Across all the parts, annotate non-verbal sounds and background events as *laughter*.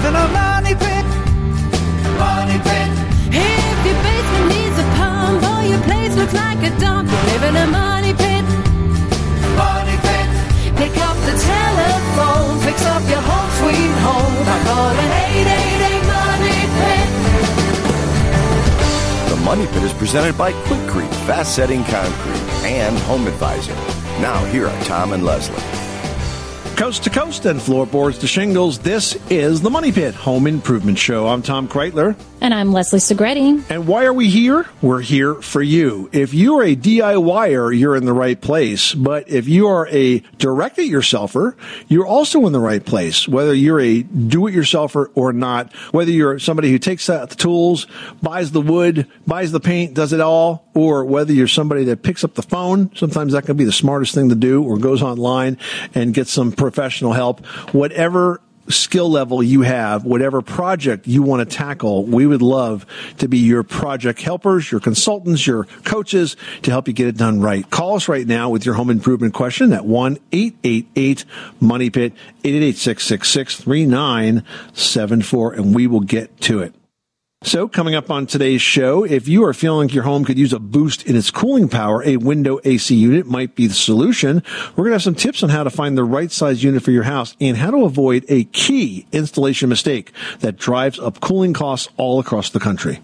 live in a money pit. Money pit. If your basement needs a pump or your place looks like a dump, you live in a money pit. Money pit. Pick up the telephone, fix up your home sweet home by calling 888 Money Pit. The Money Pit is presented by Quikrete Fast Setting Concrete and Home Advisor. Now, here are Tom and Leslie. Coast to coast and floorboards to shingles, this is the Money Pit Home Improvement Show. I'm Tom Kraeutler. And I'm Leslie Segrete. And why are we here? We're here for you. If you're a DIYer, you're in the right place. But if you are a direct-it-yourselfer, you're also in the right place. Whether you're a do-it-yourselfer or not, whether you're somebody who takes out the tools, buys the wood, buys the paint, does it all, or whether you're somebody that picks up the phone, sometimes that can be the smartest thing to do, or goes online and gets some professional help. Whatever skill level you have, whatever project you want to tackle, we would love to be your project helpers, your consultants, your coaches to help you get it done right. Call us right now with your home improvement question at 1-888 Money Pit, 888-666-3974, and we will get to it. So, coming up on today's show, if you are feeling like your home could use a boost in its cooling power, a window AC unit might be the solution. We're going to have some tips on how to find the right size unit for your house and how to avoid a key installation mistake that drives up cooling costs all across the country.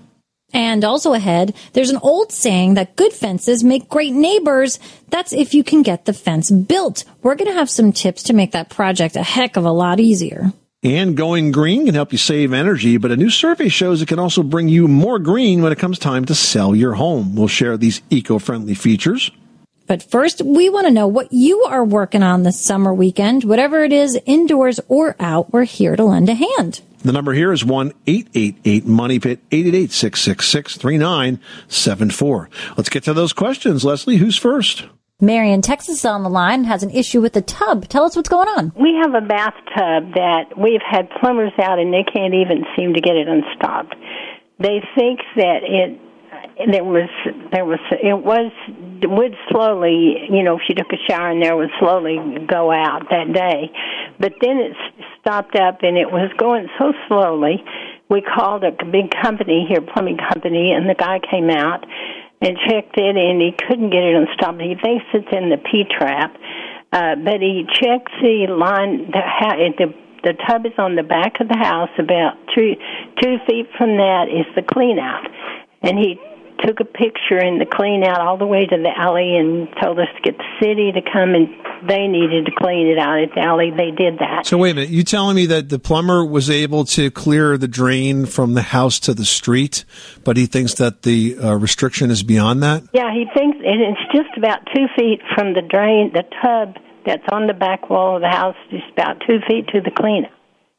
And also ahead, there's an old saying that good fences make great neighbors. That's if you can get the fence built. We're going to have some tips to make that project a heck of a lot easier. And going green can help you save energy, but a new survey shows it can also bring you more green when it comes time to sell your home. We'll share these eco-friendly features. But first, we want to know what you are working on this summer weekend. Whatever it is, indoors or out, we're here to lend a hand. The number here is 1-888-MONEY PIT, 888-666-3974. Let's get to those questions. Leslie, who's first? Marion, Texas is on the line, has an issue with the tub. Tell us what's going on. We have a bathtub that we've had plumbers out and they can't even seem to get it unstopped. They think that it there was there was it was would slowly you know if you took a shower in there would slowly go out that day but then it stopped up and it was going so slowly we called a big company here plumbing company and the guy came out and checked it, and he couldn't get it unstopped. He thinks it's in the P trap, uh, but he checked the line. The, the the tub is on the back of the house. About two two feet from that is the clean out, and he took a picture in the clean out all the way to the alley and told us to get the city to come and they needed to clean it out at the alley. They did that. So wait a minute, you telling me that the plumber was able to clear the drain from the house to the street, but he thinks that the uh, restriction is beyond that? Yeah, he thinks and it's just about two feet from the drain, the tub that's on the back wall of the house, just about two feet to the clean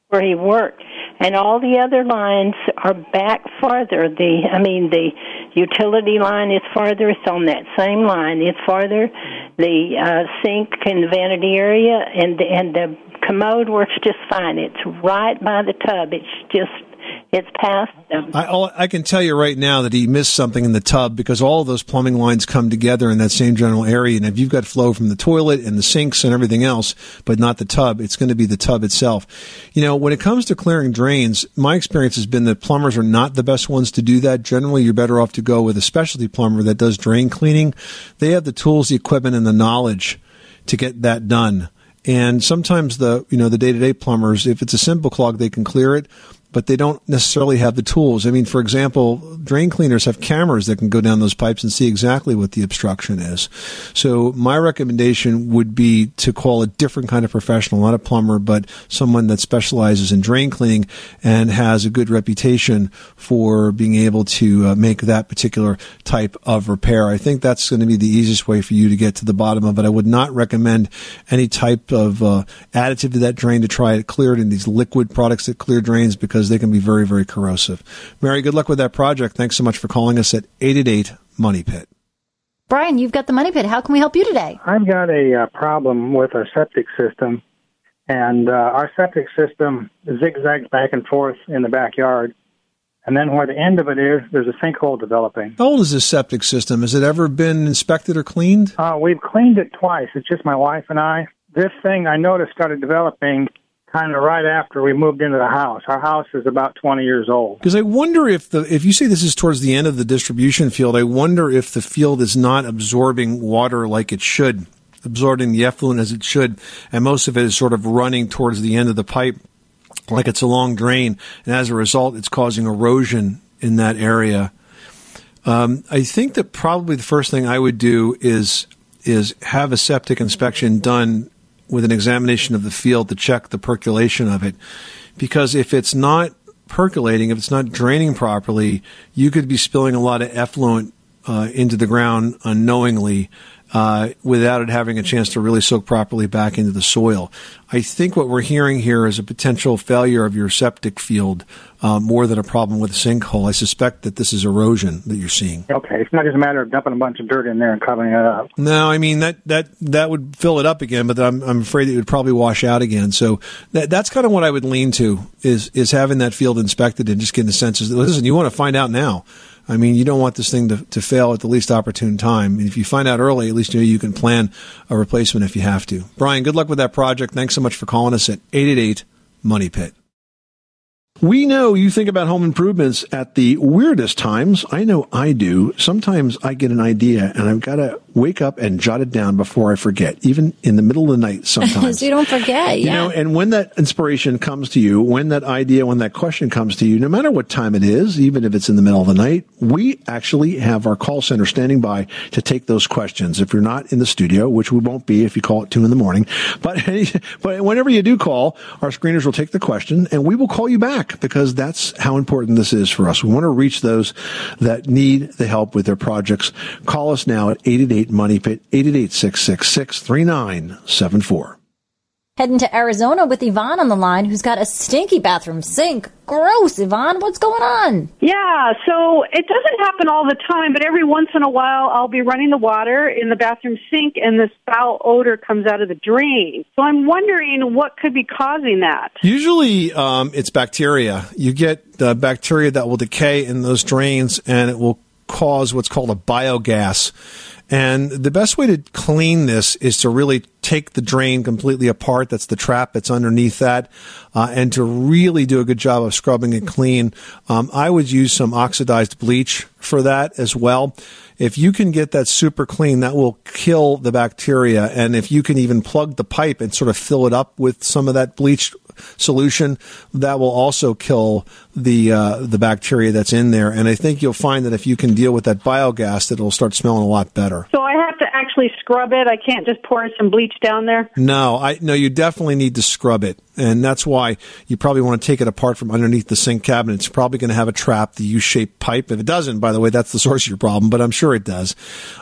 where he worked. And all the other lines are back farther. The i mean the utility line is farther. It's on that same line. It's farther. The uh sink and vanity area and and the commode works just fine. It's right by the tub. It's just it's past them. I, I can tell you right now that he missed something in the tub because all of those plumbing lines come together in that same general area. And if you've got flow from the toilet and the sinks and everything else, but not the tub, it's going to be the tub itself. You know, when it comes to clearing drains, my experience has been that plumbers are not the best ones to do that. Generally, you're better off to go with a specialty plumber that does drain cleaning. They have the tools, the equipment, and the knowledge to get that done. And sometimes the, you know, the day-to-day plumbers, if it's a simple clog, they can clear it but they don't necessarily have the tools. I mean, for example, drain cleaners have cameras that can go down those pipes and see exactly what the obstruction is. So my recommendation would be to call a different kind of professional, not a plumber, but someone that specializes in drain cleaning and has a good reputation for being able to uh, make that particular type of repair. I think that's going to be the easiest way for you to get to the bottom of it. I would not recommend any type of uh, additive to that drain to try to clear it in these liquid products that clear drains because because they can be very, very corrosive. Mary, good luck with that project. Thanks so much for calling us at 888 Money Pit. Brian, you've got the Money Pit. How can we help you today? I've got a uh, problem with our septic system, and uh, our septic system zigzags back and forth in the backyard. And then where the end of it is, there's a sinkhole developing. How old is this septic system? Has it ever been inspected or cleaned? Uh, we've cleaned it twice. It's just my wife and I. This thing I noticed started developing kind of right after we moved into the house. Our house is about 20 years old. Because I wonder if the if you say this is towards the end of the distribution field, I wonder if the field is not absorbing water like it should, absorbing the effluent as it should, and most of it is sort of running towards the end of the pipe like it's a long drain, and as a result, it's causing erosion in that area. Um, I think that probably the first thing I would do is is have a septic inspection done with an examination of the field to check the percolation of it, because if it's not percolating, if it's not draining properly, you could be spilling a lot of effluent uh, into the ground unknowingly uh, without it having a chance to really soak properly back into the soil. I think what we're hearing here is a potential failure of your septic field uh, more than a problem with a sinkhole. I suspect that this is erosion that you're seeing. Okay, it's not just a matter of dumping a bunch of dirt in there and covering it up. No, I mean that that that would fill it up again, but I'm I'm afraid it would probably wash out again. So that that's kind of what I would lean to is is having that field inspected and just getting a sense. Is listen, you want to find out now. I mean, you don't want this thing to, to fail at the least opportune time. And if you find out early, at least you know you can plan a replacement if you have to. Brian, good luck with that project. Thanks so much for calling us at 888 Money Pit. We know you think about home improvements at the weirdest times. I know I do. Sometimes I get an idea and I've got to wake up and jot it down before I forget, even in the middle of the night sometimes. *laughs* so you don't forget. You Yeah. know, and when that inspiration comes to you, when that idea, when that question comes to you, no matter what time it is, even if it's in the middle of the night, we actually have our call center standing by to take those questions. If you're not in the studio, which we won't be if you call at two in the morning, *laughs* but, *laughs* but whenever you do call, our screeners will take the question and we will call you back because that's how important this is for us. We want to reach those that need the help with their projects. Call us now at 888 Money Pit, 888 666 3974. Heading to Arizona with Yvonne on the line, who's got a stinky bathroom sink. Gross, Yvonne. What's going on? Yeah, so it doesn't happen all the time, but every once in a while I'll be running the water in the bathroom sink and this foul odor comes out of the drain. So I'm wondering what could be causing that. Usually, um, it's bacteria. You get uh, bacteria that will decay in those drains, and it will cause what's called a biogas. And the best way to clean this is to really take the drain completely apart. That's the trap that's underneath that, uh, and to really do a good job of scrubbing it clean. Um, I would use some oxidized bleach for that as well. If you can get that super clean, that will kill the bacteria. And if you can even plug the pipe and sort of fill it up with some of that bleach solution, that will also kill the uh, the bacteria that's in there. And I think you'll find that if you can deal with that biogas, that it'll start smelling a lot better. So I have to actually scrub it. I can't just pour some bleach down there. No, I no, you definitely need to scrub it, and that's why you probably want to take it apart from underneath the sink cabinet. It's probably going to have a trap, the U-shaped pipe. If it doesn't, by the way, that's the *laughs* source of your problem. But I'm sure it does.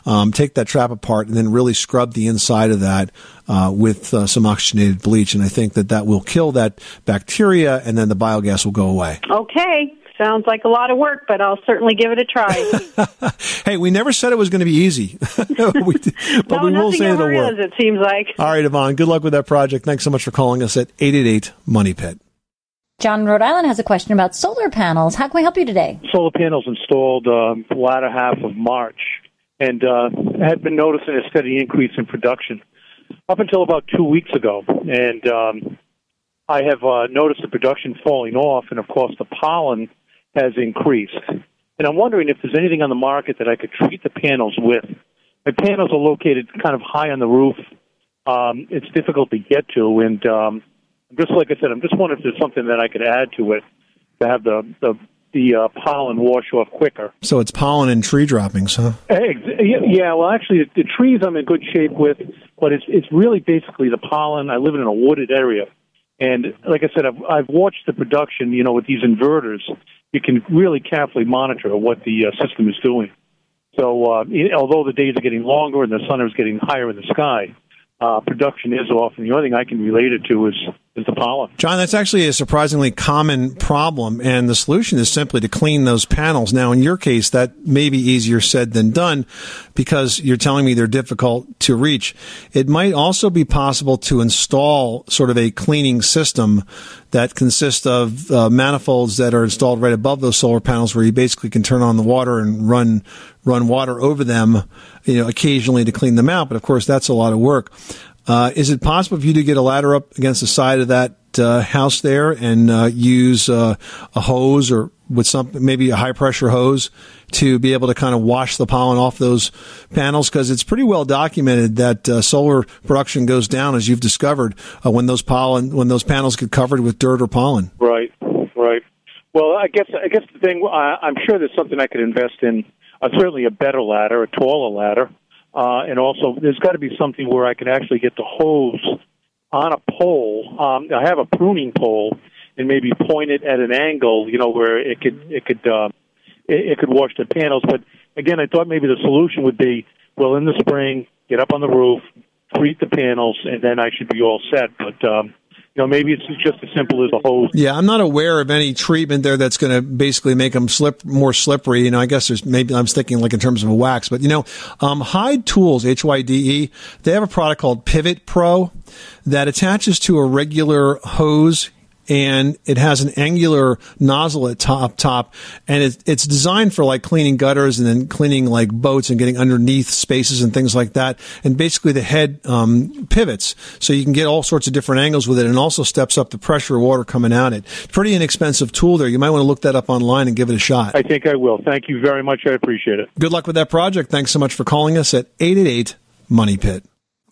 Um, take that trap apart and then really scrub the inside of that uh, with uh, some oxygenated bleach, and I think that that will kill that bacteria, and then the biogas will go away. Okay, sounds like a lot of work, but I'll certainly give it a try. *laughs* Hey, we never said it was going to be easy, *laughs* we, but no, we will say it'll work. is, it seems like. All right, Yvonne, good luck with that project. Thanks so much for calling us at 888 Money Pit. John Rhode Island has a question about solar panels. How can we help you today? solar panels installed uh, the latter half of March and uh, had been noticing a steady increase in production up until about two weeks ago. And um, I have uh, noticed the production falling off, and of course, the pollen has increased. And I'm wondering if there's anything on the market that I could treat the panels with. My panels are located kind of high on the roof. Um, it's difficult to get to, and um, just like I said, I'm just wondering if there's something that I could add to it to have the the, the uh, pollen wash off quicker. So it's pollen and tree droppings, huh? Yeah, well, actually, the, the trees I'm in good shape with, but it's it's really basically the pollen. I live in a wooded area, and like I said, I've I've watched the production. You know, with these inverters, you can really carefully monitor what the uh, system is doing. So, uh, it- although the days are getting longer and the sun is getting higher in the sky, uh, production is off, and the only thing I can relate it to is is the pollen. John, that's actually a surprisingly common problem, and the solution is simply to clean those panels. Now, in your case, that may be easier said than done because you're telling me they're difficult to reach. It might also be possible to install sort of a cleaning system that consists of uh, manifolds that are installed right above those solar panels where you basically can turn on the water and run run water over them, you know, occasionally to clean them out. But of course, that's a lot of work. Uh, is it possible for you to get a ladder up against the side of that uh, house there and uh, use uh, a hose or with some maybe a high pressure hose to be able to kind of wash the pollen off those panels because it's pretty well documented that uh, solar production goes down as you've discovered uh, when those pollen when those panels get covered with dirt or pollen. Right, right. Well, I guess I guess the thing I, I'm sure there's something I could invest in. Uh, certainly, a better ladder, a taller ladder, uh, and also there's got to be something where I can actually get the hose on a pole. Um, I have a pruning pole, and maybe point it at an angle, you know, where it could it could uh, it, it could wash the panels. But again, I thought maybe the solution would be well in the spring, get up on the roof, treat the panels, and then I should be all set. But um, you know, maybe it's just as simple as a hose. Yeah, I'm not aware of any treatment there that's going to basically make them slip more slippery. You know, I guess there's maybe I'm thinking like in terms of a wax, but you know, um, Hyde Tools H Y D E they have a product called Pivot Pro that attaches to a regular hose and it has an angular nozzle at top top and it, it's designed for like cleaning gutters and then cleaning like boats and getting underneath spaces and things like that and basically the head um, pivots so you can get all sorts of different angles with it and also steps up the pressure of water coming out it pretty inexpensive tool there you might want to look that up online and give it a shot I think I will. Thank you very much. I appreciate it. good luck with that project thanks so much for calling us at 888 money pit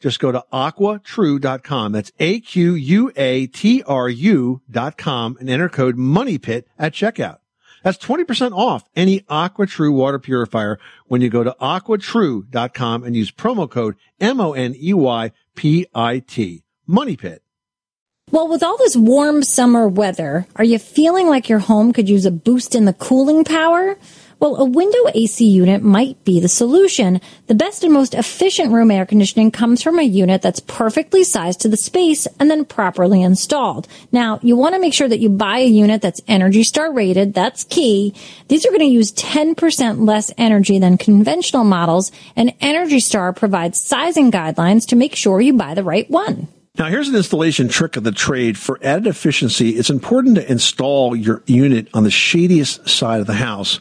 Just go to aquatru.com. That's A-Q-U-A-T-R-U dot com and enter code MONEYPIT at checkout. That's 20% off any AquaTru water purifier when you go to aquatru.com and use promo code M-O-N-E-Y-P-I-T. Money Pit. Well, with all this warm summer weather, are you feeling like your home could use a boost in the cooling power? Well, a window AC unit might be the solution. The best and most efficient room air conditioning comes from a unit that's perfectly sized to the space and then properly installed. Now, you want to make sure that you buy a unit that's Energy Star rated. That's key. These are going to use 10% less energy than conventional models, and Energy Star provides sizing guidelines to make sure you buy the right one. Now, here's an installation trick of the trade. For added efficiency, it's important to install your unit on the shadiest side of the house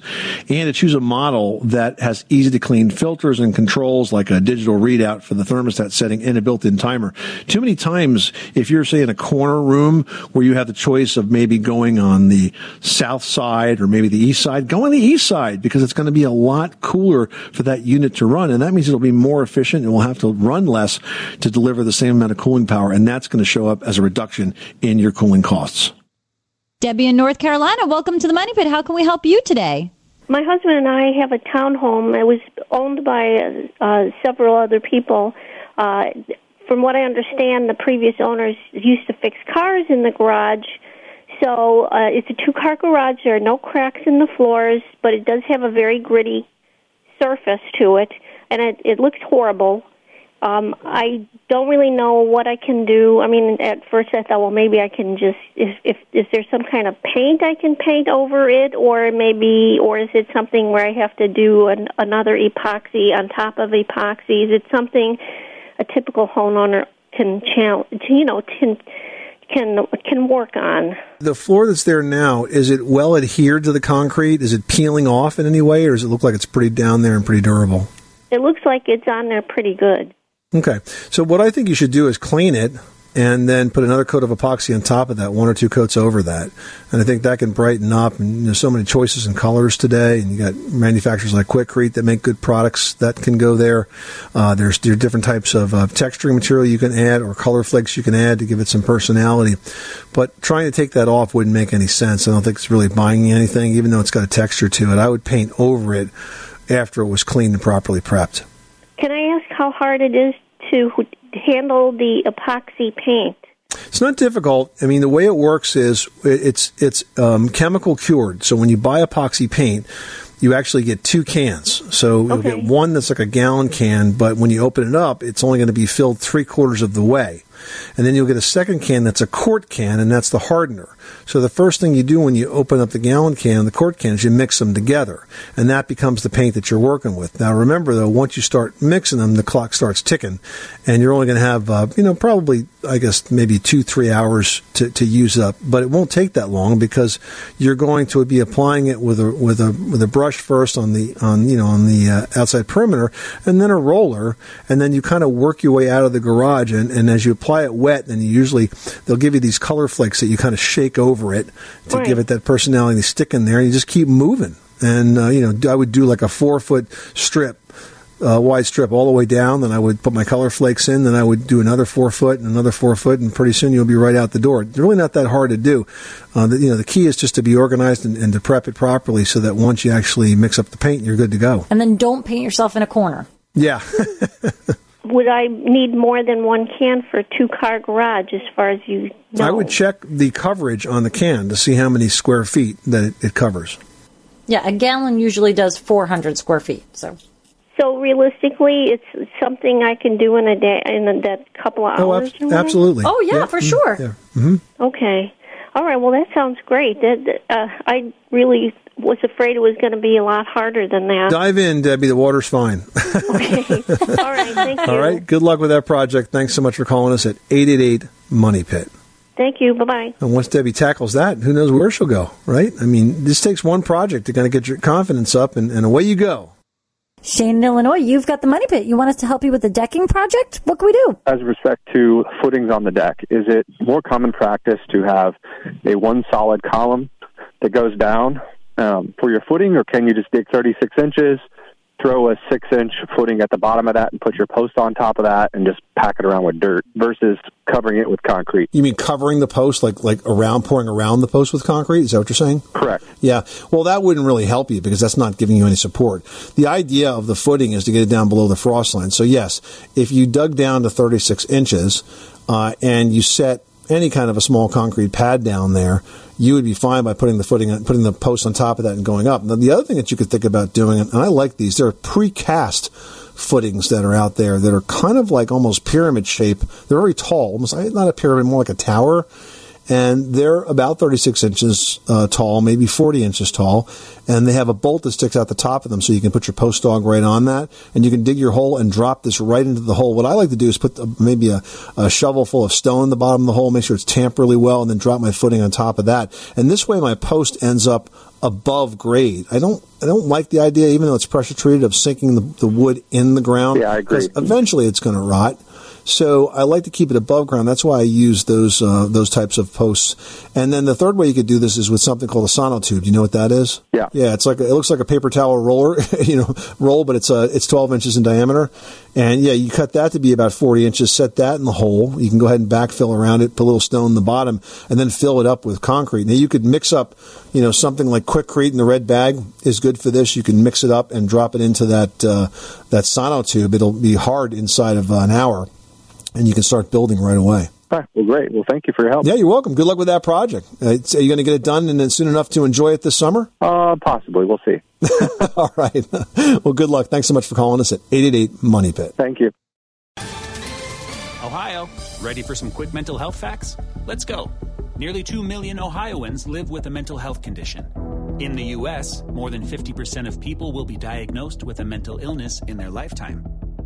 and to choose a model that has easy to clean filters and controls like a digital readout for the thermostat setting and a built-in timer. Too many times, if you're, say, in a corner room where you have the choice of maybe going on the south side or maybe the east side, go on the east side because it's going to be a lot cooler for that unit to run. And that means it'll be more efficient and will have to run less to deliver the same amount of cooling power and that's going to show up as a reduction in your cooling costs. Debbie in North Carolina, welcome to the Money Pit. How can we help you today? My husband and I have a townhome. It was owned by uh, several other people. Uh, from what I understand, the previous owners used to fix cars in the garage. So uh, it's a two-car garage. There are no cracks in the floors, but it does have a very gritty surface to it, and it, it looks horrible. Um, I don't really know what I can do. I mean, at first I thought, well, maybe I can just if if is there some kind of paint I can paint over it, or maybe, or is it something where I have to do an, another epoxy on top of epoxy? Is it something a typical homeowner can challenge, you know, can can can work on? The floor that's there now is it well adhered to the concrete? Is it peeling off in any way, or does it look like it's pretty down there and pretty durable? It looks like it's on there pretty good. Okay. So what I think you should do is clean it and then put another coat of epoxy on top of that, one or two coats over that. And I think that can brighten up. And there's so many choices and colors today. And you got manufacturers like Quikrete that make good products that can go there. Uh, there's, there different types of uh, texturing material you can add or color flakes you can add to give it some personality. But trying to take that off wouldn't make any sense. I don't think it's really buying anything, even though it's got a texture to it. I would paint over it after it was cleaned and properly prepped. Can I ask how hard it is to handle the epoxy paint? It's not difficult. I mean, the way it works is it's it's um, chemical cured. So when you buy epoxy paint, you actually get two cans. So you'll get one that's like a gallon can, but when you open it up, it's only going to be filled three quarters of the way. And then you'll get a second can that's a quart can, and that's the hardener. So the first thing you do when you open up the gallon can the quart can is you mix them together, and that becomes the paint that you're working with. Now remember though, once you start mixing them, the clock starts ticking, and you're only going to have, uh, you know, probably I guess maybe two three hours to, to use up, but it won't take that long because you're going to be applying it with a with a with a brush first on the on you know on the uh, outside perimeter, and then a roller, and then you kind of work your way out of the garage, and, and as you apply it wet, then you usually they'll give you these color flakes that you kind of shake over it to Right. give it that personality, stick in there, and you just keep moving. And uh, you know, I would do like a four foot strip uh, wide strip all the way down. Then I would put my color flakes in. Then I would do another four foot and another four foot, and pretty soon you'll be right out the door. It's really not that hard to do. Uh, the, you know, the key is just to be organized and, and to prep it properly, so that once you actually mix up the paint, you're good to go. And then don't paint yourself in a corner. Yeah. *laughs* Would I need more than one can for a two car garage as far as you know? I would check the coverage on the can to see how many square feet that it, it covers. Yeah, a gallon usually does 400 square feet. So So realistically, it's something I can do in a day, in a, that couple of Oh, hours. abs- or whatever? absolutely. Oh, yeah, for sure. Yeah. hmm Okay. All right. Well, that sounds great. That uh, I really was afraid it was going to be a lot harder than that. Dive in, Debbie. The water's fine. *laughs* Okay. All right. Thank you. All right. Good luck with that project. Thanks so much for calling us at 888 Money Pit. Thank you. Bye bye. And once Debbie tackles that, who knows where she'll go, right? I mean, this takes one project to kind of get your confidence up, and, and away you go. Shane in Illinois, you've got the money pit. You want us to help you with the decking project? What can we do? As respect to footings on the deck, is it more common practice to have a one solid column that goes down um, for your footing, or can you just dig 36 inches, throw a six inch footing at the bottom of that, and put your post on top of that, and just pack it around with dirt versus covering it with concrete? You mean covering the post, like like around pouring around the post with concrete? Is that what you're saying? Correct. Yeah. Well, that wouldn't really help you because that's not giving you any support. The idea of the footing is to get it down below the frost line. So yes, if you dug down to 36 inches uh, and you set any kind of a small concrete pad down there, you would be fine by putting the footing, putting the post on top of that and going up. Now, the other thing that you could think about doing, and I like these, they're precast footings that are out there that are kind of like almost pyramid shape. They're very tall, almost not a pyramid, more like a tower. And they're about 36 inches uh, tall, maybe 40 inches tall. And they have a bolt that sticks out the top of them so you can put your post dog right on that. And you can dig your hole and drop this right into the hole. What I like to do is put the, maybe a, a shovel full of stone in the bottom of the hole, make sure it's tamped really well, and then drop my footing on top of that. And this way my post ends up above grade. I don't I don't like the idea, even though it's pressure treated, of sinking the, the wood in the ground. Yeah, I agree. Eventually, it's going to rot. So I like to keep it above ground. That's why I use those uh, those types of posts. And then the third way you could do this is with something called a sonotube. Do you know what that is? Yeah. Yeah, it's like a, it looks like a paper towel roller, *laughs* you know, roll, but it's uh, it's 12 inches in diameter. And yeah, you cut that to be about 40 inches. Set that in the hole. You can go ahead and backfill around it, put a little stone in the bottom, and then fill it up with concrete. Now you could mix up, you know, something like Quikrete in the red bag is good for this. You can mix it up and drop it into that uh, that sonotube. It'll be hard inside of an hour, and you can start building right away. All right. Well, great. Well, thank you for your help. Yeah, you're welcome. Good luck with that project. Uh, are you going to get it done and then soon enough to enjoy it this summer? Uh, possibly. We'll see. *laughs* All right. *laughs* well, good luck. Thanks so much for calling us at 888 Money Pit. Thank you. Ohio, ready for some quick mental health facts? Let's go. Nearly 2 million Ohioans live with a mental health condition. In the U.S., more than 50% of people will be diagnosed with a mental illness in their lifetime.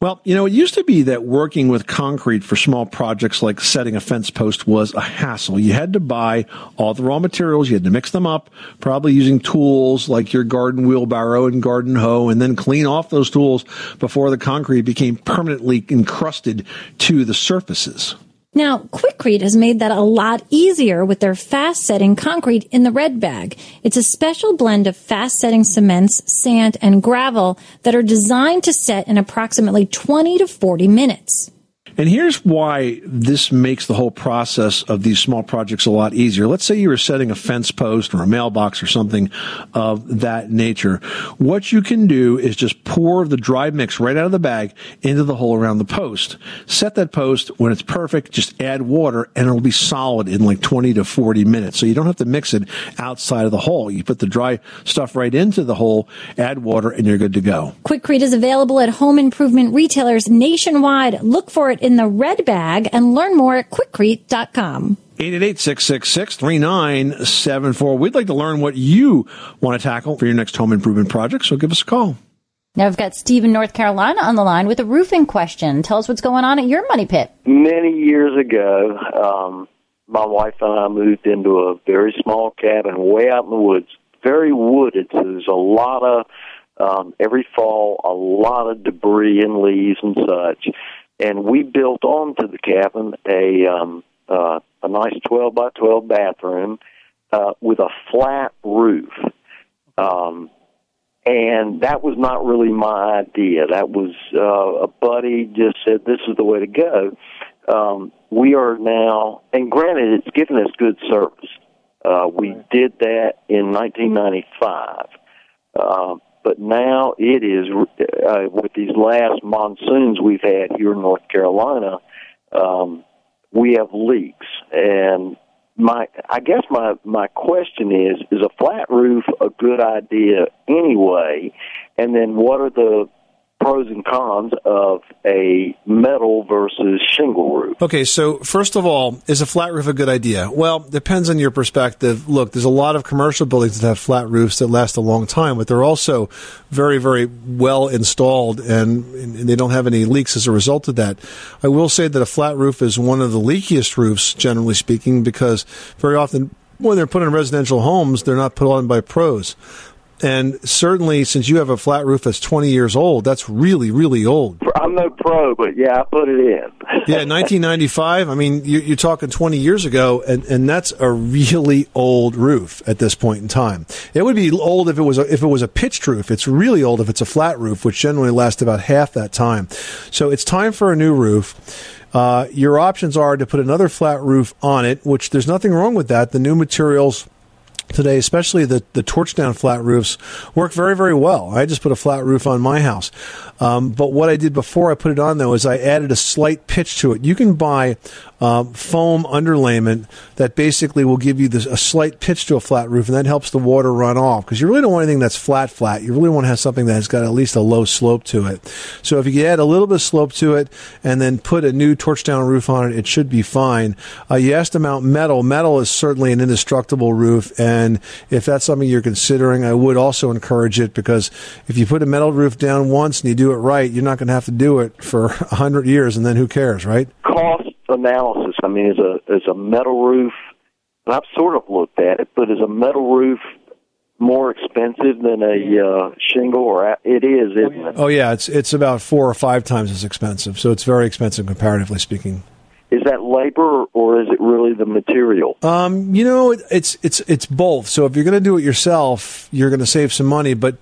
Well, you know, it used to be that working with concrete for small projects like setting a fence post was a hassle. You had to buy all the raw materials, you had to mix them up, probably using tools like your garden wheelbarrow and garden hoe, and then clean off those tools before the concrete became permanently encrusted to the surfaces. Now, Quikrete has made that a lot easier with their fast setting concrete in the red bag. It's a special blend of fast setting cements, sand, and gravel that are designed to set in approximately 20 to 40 minutes. And here's why this makes the whole process of these small projects a lot easier. Let's say you were setting a fence post or a mailbox or something of that nature. What you can do is just pour the dry mix right out of the bag into the hole around the post. Set that post when it's perfect, just add water and it'll be solid in like 20 to 40 minutes. So you don't have to mix it outside of the hole. You put the dry stuff right into the hole, add water and you're good to go. Quikrete is available at home improvement retailers nationwide. Look for it in the red bag and learn more at quikrete.com. 888-666-3974. We'd like to learn what you want to tackle for your next home improvement project, so give us a call. Now we've got Steve in North Carolina on the line with a roofing question. Tell us what's going on at your money pit. Many years ago, um, my wife and I moved into a very small cabin way out in the woods, very wooded. So there's a lot of um, every fall, a lot of debris and leaves and such. And we built onto the cabin a um, uh, a nice 12 by 12 bathroom uh, with a flat roof. Um, and that was not really my idea. That was uh, a buddy just said this is the way to go. Um, we are now, and granted, it's given us good service. Uh, we did that in 1995, uh, but now it is uh, with these last monsoons we've had here in North Carolina. Um, we have leaks, and my I guess my my question is: Is a flat roof a good idea anyway? And then what are the pros and cons of a metal versus shingle roof? Okay, so first of all, is a flat roof a good idea? Well, depends on your perspective. Look, there's a lot of commercial buildings that have flat roofs that last a long time, but they're also very, very well installed and, and they don't have any leaks as a result of that. I will say that a flat roof is one of the leakiest roofs, generally speaking, because very often when they're put in residential homes, they're not put on by pros. And certainly, since you have a flat roof that's 20 years old, that's really, really old. I'm no pro, but yeah, I put it in. Yeah, *laughs* 1995. I mean, you're, talking 20 years ago, and, and that's a really old roof at this point in time. It would be old if it was a, if it was a pitched roof. It's really old if it's a flat roof, which generally lasts about half that time. So it's time for a new roof. uh, your options are to put another flat roof on it, which there's nothing wrong with that. The new materials today, especially the, the torch down flat roofs, work very, very well. I just put a flat roof on my house. Um, but what I did before I put it on, though, is I added a slight pitch to it. You can buy um, foam underlayment that basically will give you this, a slight pitch to a flat roof, and that helps the water run off because you really don't want anything that's flat, flat. You really want to have something that has got at least a low slope to it. So if you add a little bit of slope to it and then put a new torch down roof on it, it should be fine. Uh, you asked about metal. Metal is certainly an indestructible roof, and if that's something you're considering, I would also encourage it because if you put a metal roof down once and you do it right, you're not going to have to do it for a hundred years, and then who cares, right? Cost analysis. I mean, is a is a metal roof. And I've sort of looked at it, but is a metal roof more expensive than a uh, shingle? Or a- it is, isn't it? Oh yeah, it's it's about four or five times as expensive, so it's very expensive comparatively speaking. Is that labor or is it really the material? Um, you know, it, it's it's it's both. So if you're going to do it yourself, you're going to save some money, but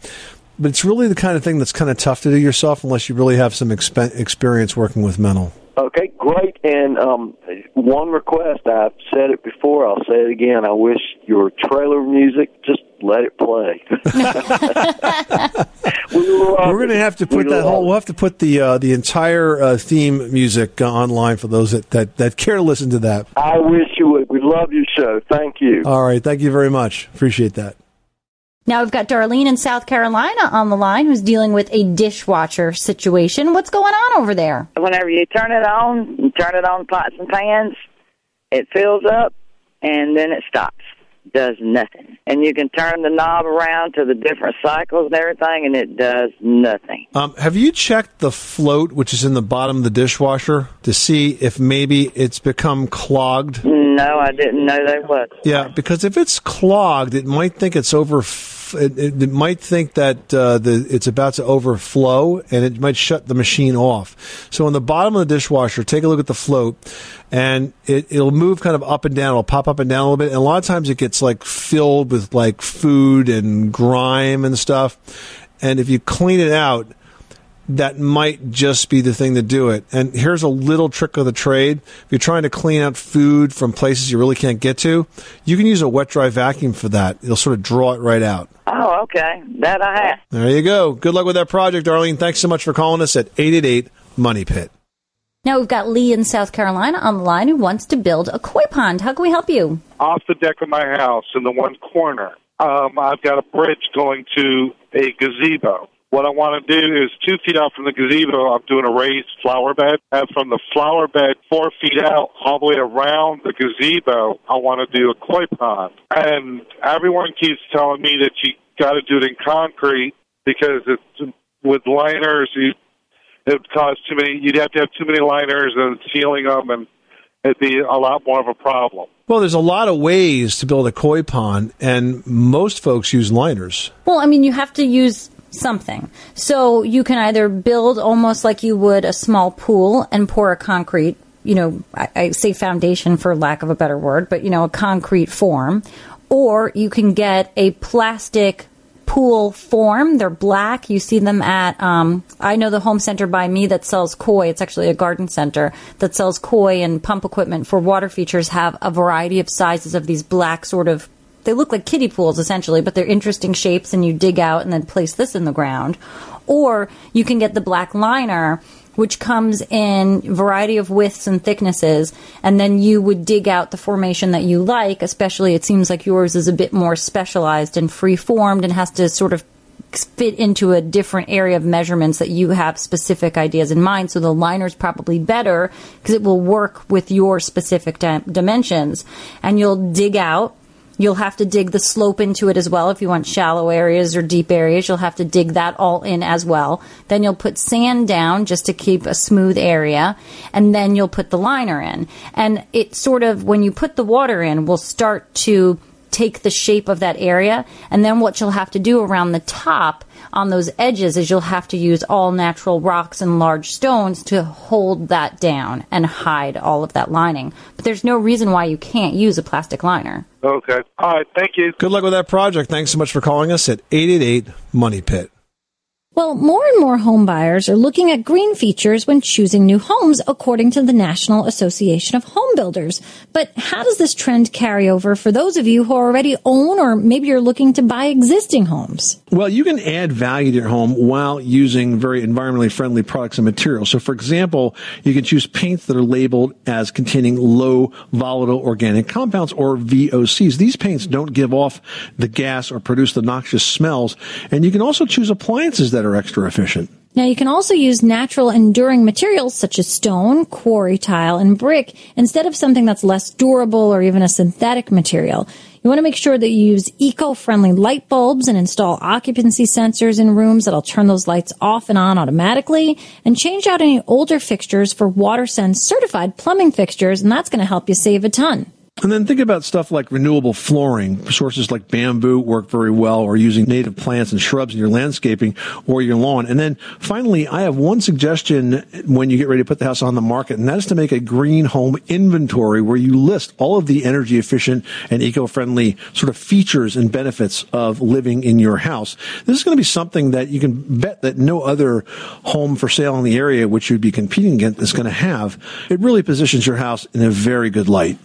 but it's really the kind of thing that's kind of tough to do yourself unless you really have some expen- experience working with metal. Okay, great. And um, one request, I've said it before, I'll say it again. I wish your trailer music, just let it play. *laughs* We're going to have to put we that whole. We'll have to put the uh, the entire uh, theme music uh, online for those that, that that care to listen to that. I wish you would. We love your show. Thank you. All right, thank you very much. Appreciate that. Now we've got Darlene in South Carolina on the line who's dealing with a dishwasher situation. What's going on over there? Whenever you turn it on, you turn it on pots and pans, it fills up and then it stops. Does nothing. And you can turn the knob around to the different cycles and everything and it does nothing. Um, have you checked the float, which is in the bottom of the dishwasher, to see if maybe it's become clogged? No, I didn't know there was. Yeah, because if it's clogged, it might think it's over. It, it, it might think that uh, the it's about to overflow, and it might shut the machine off. So on the bottom of the dishwasher, take a look at the float, and it, it'll move kind of up and down. It'll pop up and down a little bit, and a lot of times it gets like filled with like food and grime and stuff. And if you clean it out, that might just be the thing to do it. And here's a little trick of the trade. If you're trying to clean out food from places you really can't get to, you can use a wet dry vacuum for that. It'll sort of draw it right out. Oh, okay. That I have. There you go. Good luck with that project, Darlene. Thanks so much for calling us at 888 Money Pit. Now we've got Lee in South Carolina on the line who wants to build a koi pond. How can we help you? off the deck of my house in the one corner. Um, I've got a bridge going to a gazebo. What I want to do is two feet out from the gazebo, I'm doing a raised flower bed. And from the flower bed, four feet out, all the way around the gazebo, I want to do a koi pond. And everyone keeps telling me that you got to do it in concrete because it's with liners, you, it would cause too many, you'd have to have too many liners and sealing them, and it'd be a lot more of a problem. Well, there's a lot of ways to build a koi pond, and most folks use liners. Well, I mean, you have to use something. So you can either build almost like you would a small pool and pour a concrete, you know, I, I say foundation for lack of a better word, but you know, a concrete form. Or you can get a plastic pool form. They're black. You see them at, um, I know the home center by me that sells koi. It's actually a garden center that sells koi and pump equipment for water features have a variety of sizes of these black sort of they look like kiddie pools essentially, but they're interesting shapes and you dig out and then place this in the ground. Or you can get the black liner which comes in variety of widths and thicknesses and then you would dig out the formation that you like, especially it seems like yours is a bit more specialized and free formed and has to sort of fit into a different area of measurements that you have specific ideas in mind. So the liner is probably better because it will work with your specific di- dimensions. And you'll dig out. You'll have to dig the slope into it as well. If you want shallow areas or deep areas, you'll have to dig that all in as well. Then you'll put sand down just to keep a smooth area. And then you'll put the liner in. And it sort of, when you put the water in, will start to take the shape of that area. And then what you'll have to do around the top on those edges is you'll have to use all natural rocks and large stones to hold that down and hide all of that lining. But there's no reason why you can't use a plastic liner. Okay. All right. Thank you. Good luck with that project. Thanks so much for calling us at 888 Money Pit. Well, more and more home buyers are looking at green features when choosing new homes, according to the National Association of Home Builders. But how does this trend carry over for those of you who already own or maybe you're looking to buy existing homes? Well, you can add value to your home while using very environmentally friendly products and materials. So, for example, you can choose paints that are labeled as containing low volatile organic compounds or VOCs. These paints don't give off the gas or produce the noxious smells. And you can also choose appliances that are extra efficient. Now you can also use natural enduring materials such as stone, quarry tile, and brick instead of something that's less durable or even a synthetic material. You want to make sure that you use eco-friendly light bulbs and install occupancy sensors in rooms that'll turn those lights off and on automatically and change out any older fixtures for WaterSense certified plumbing fixtures and that's going to help you save a ton. And then think about stuff like renewable flooring. Sources like bamboo work very well, or using native plants and shrubs in your landscaping or your lawn. And then finally, I have one suggestion when you get ready to put the house on the market, and that is to make a green home inventory where you list all of the energy efficient and eco-friendly sort of features and benefits of living in your house. This is going to be something that you can bet that no other home for sale in the area, which you'd be competing against, is going to have. It really positions your house in a very good light.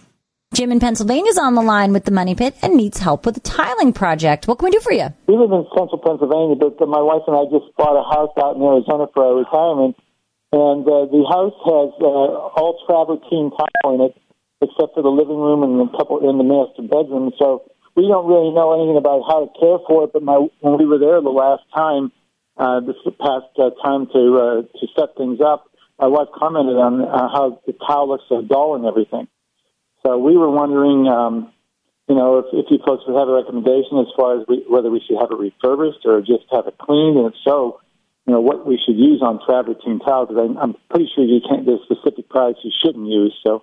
Jim in Pennsylvania is on the line with the Money Pit and needs help with a tiling project. What can we do for you? We live in central Pennsylvania, but my wife and I just bought a house out in Arizona for our retirement, and uh, the house has uh, all travertine tile in it, except for the living room and a couple in the master bedroom. So we don't really know anything about how to care for it. But my when we were there the last time, uh, this past uh, time to uh, to set things up, my wife commented on uh, how the tile looks so dull and everything. So we were wondering, um, you know, if, if you folks would have a recommendation as far as we, whether we should have it refurbished or just have it cleaned, and if so, you know, what we should use on travertine tile, because I'm, I'm pretty sure you can't, there's specific products you shouldn't use. So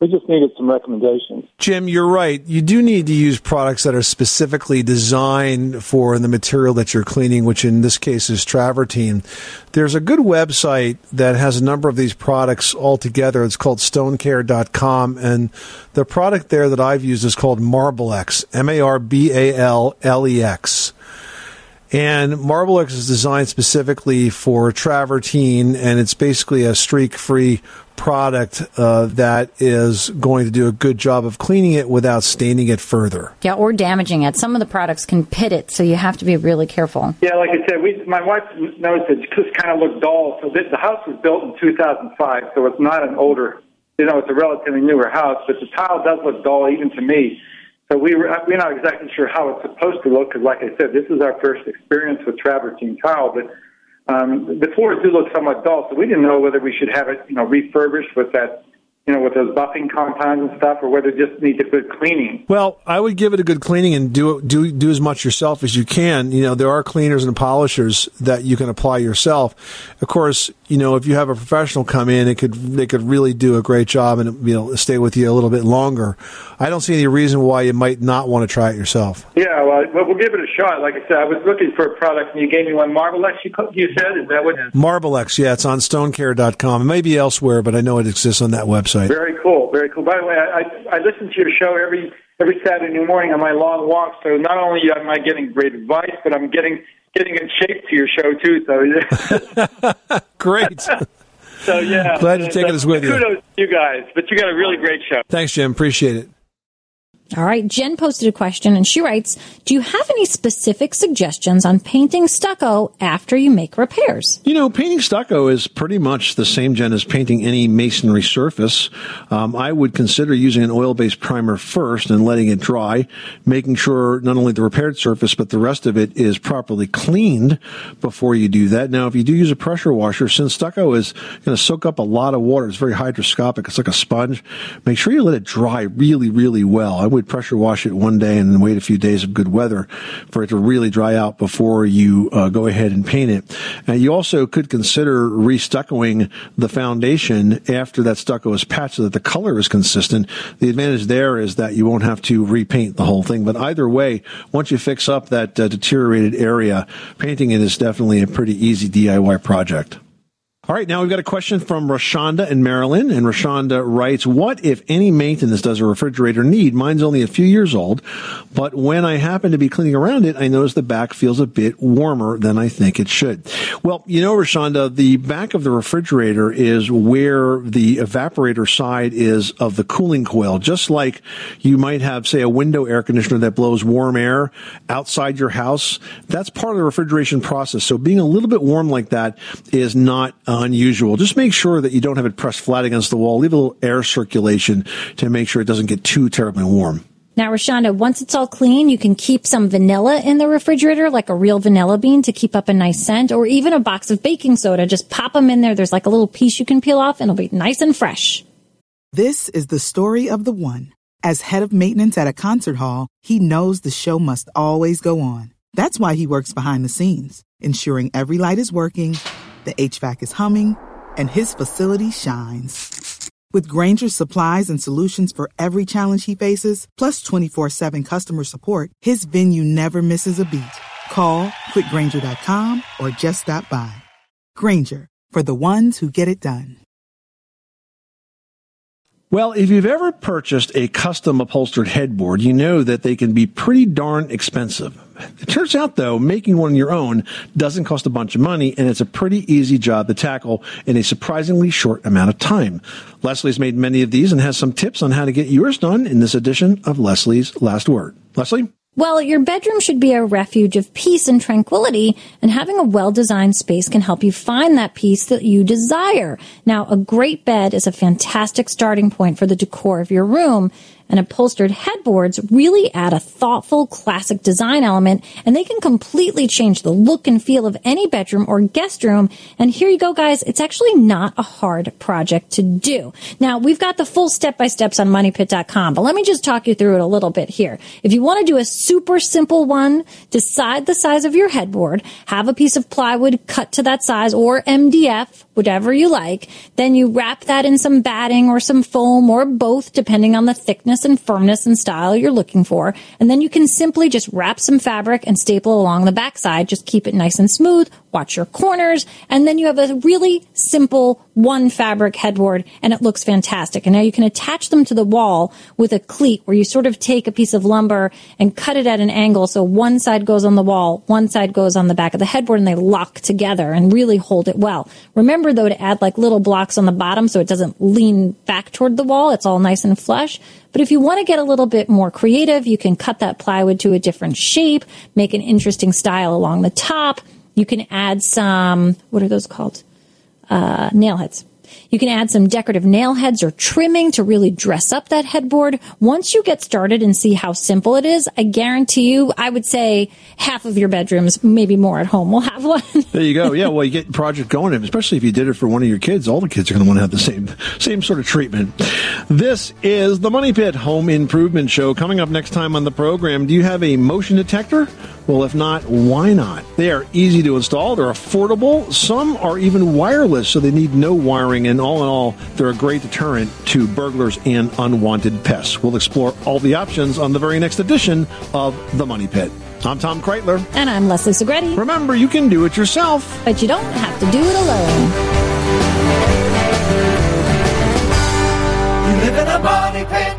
we just needed some recommendations. Jim, you're right. You do need to use products that are specifically designed for the material that you're cleaning, which in this case is travertine. There's a good website that has a number of these products all together. It's called stonecare.com. And the product there that I've used is called Marblex, M A R B A L L E X. And Marblex is designed specifically for travertine, and it's basically a streak-free product uh, that is going to do a good job of cleaning it without staining it further. Yeah, or damaging it. Some of the products can pit it, so you have to be really careful. Yeah, like I said, we, my wife noticed it just kind of looked dull. So this, the house was built in 2005, so it's not an older, you know, it's a relatively newer house, but the tile does look dull even to me. So we were, we're not exactly sure how it's supposed to look because, like I said, this is our first experience with travertine tile. But um, the floors do look somewhat dull, so we didn't know whether we should have it, you know, refurbished with that, you know, with those buffing compounds and stuff, or whether it just needs a good cleaning. Well, I would give it a good cleaning and do do do as much yourself as you can. You know, there are cleaners and polishers that you can apply yourself. Of course, you know, if you have a professional come in, it could they could really do a great job and you know stay with you a little bit longer. I don't see any reason why you might not want to try it yourself. Yeah, well, well, give it a shot. Like I said, I was looking for a product, and you gave me one Marblex. You, you said is that what? Marblex, yeah, it's on stonecare.com. It may be elsewhere, but I know it exists on that website. Very cool, very cool. By the way, I, I, listen to your show every every Saturday morning on my long walk. So not only am I getting great advice, but I'm getting getting in shape to your show too. So *laughs* great. so yeah, Glad you're taking so us with you. Kudos to you guys, but you got a really great show. Thanks, Jim. Appreciate it. All right, Jen posted a question and she writes, Do you have any specific suggestions on painting stucco after you make repairs? You know, painting stucco is pretty much the same, Jen, as painting any masonry surface. Um, I would consider using an oil-based primer first and letting it dry, making sure not only the repaired surface, but the rest of it is properly cleaned before you do that. Now, if you do use a pressure washer, since stucco is going to soak up a lot of water, it's very hydroscopic, it's like a sponge, make sure you let it dry really, really well. I would pressure wash it one day and wait a few days of good weather for it to really dry out before you uh, go ahead and paint it. Now, you also could consider restuccoing the foundation after that stucco is patched so that the color is consistent. The advantage there is that you won't have to repaint the whole thing. But either way, once you fix up that uh, deteriorated area, painting it is definitely a pretty easy DIY project. All right, now we've got a question from Rashonda in Maryland, and Rashonda writes, "What, if any, maintenance does a refrigerator need? Mine's only a few years old, but when I happen to be cleaning around it, I notice the back feels a bit warmer than I think it should." Well, you know, Rashonda, the back of the refrigerator is where the evaporator side is of the cooling coil, just like you might have, say, a window air conditioner that blows warm air outside your house. That's part of the refrigeration process. So being a little bit warm like that is not um, unusual. Just make sure that you don't have it pressed flat against the wall. Leave a little air circulation to make sure it doesn't get too terribly warm. Now, Rashonda, once it's all clean, you can keep some vanilla in the refrigerator, like a real vanilla bean to keep up a nice scent, or even a box of baking soda. Just pop them in there. There's like a little piece you can peel off and it'll be nice and fresh. This is the story of the one. As head of maintenance at a concert hall, he knows the show must always go on. That's why he works behind the scenes, ensuring every light is working, the HVAC is humming, and his facility shines. With Grainger's supplies and solutions for every challenge he faces, plus 24 7 customer support, his venue never misses a beat. Call click grainger.com or just stop by. Granger, for the ones who get it done. Well, if you've ever purchased a custom upholstered headboard, you know that they can be pretty darn expensive. It turns out though, making one on your own doesn't cost a bunch of money and it's a pretty easy job to tackle in a surprisingly short amount of time. Leslie's made many of these and has some tips on how to get yours done in this edition of Leslie's Last Word. Leslie? Well, your bedroom should be a refuge of peace and tranquility, and having a well designed space can help you find that peace that you desire. Now, a great bed is a fantastic starting point for the decor of your room, and upholstered headboards really add a thoughtful, classic design element, and they can completely change the look and feel of any bedroom or guest room. And here you go, guys. It's actually not a hard project to do. Now, we've got the full step by steps on moneypit.com, but let me just talk you through it a little bit here. If you want to do a super simple one, decide the size of your headboard, have a piece of plywood cut to that size or MDF, whatever you like. Then you wrap that in some batting or some foam or both, depending on the thickness and firmness and style you're looking for. And then you can simply just wrap some fabric and staple along the backside. Just keep it nice and smooth. Watch your corners. And then you have a really simple one fabric headboard and it looks fantastic. And now you can attach them to the wall with a cleat where you sort of take a piece of lumber and cut it at an angle. So one side goes on the wall, one side goes on the back of the headboard and they lock together and really hold it well. Remember though to add like little blocks on the bottom so it doesn't lean back toward the wall. It's all nice and flush. But if you want to get a little bit more creative, you can cut that plywood to a different shape, make an interesting style along the top. You can add some, what are those called? Uh, nail heads. You can add some decorative nail heads or trimming to really dress up that headboard. Once you get started and see how simple it is, I guarantee you, I would say half of your bedrooms, maybe more at home, will have one. *laughs* There you go. Yeah, well, you get project going, especially if you did it for one of your kids. All the kids are going to want to have the same same sort of treatment. This is the Money Pit Home Improvement Show. Coming up next time on the program, do you have a motion detector? Well, if not, why not? They are easy to install. They're affordable. Some are even wireless, so they need no wiring. And all in all, they're a great deterrent to burglars and unwanted pests. We'll explore all the options on the very next edition of The Money Pit. I'm Tom Kraeutler. And I'm Leslie Segrete. Remember, you can do it yourself. But you don't have to do it alone. You live in a money pit.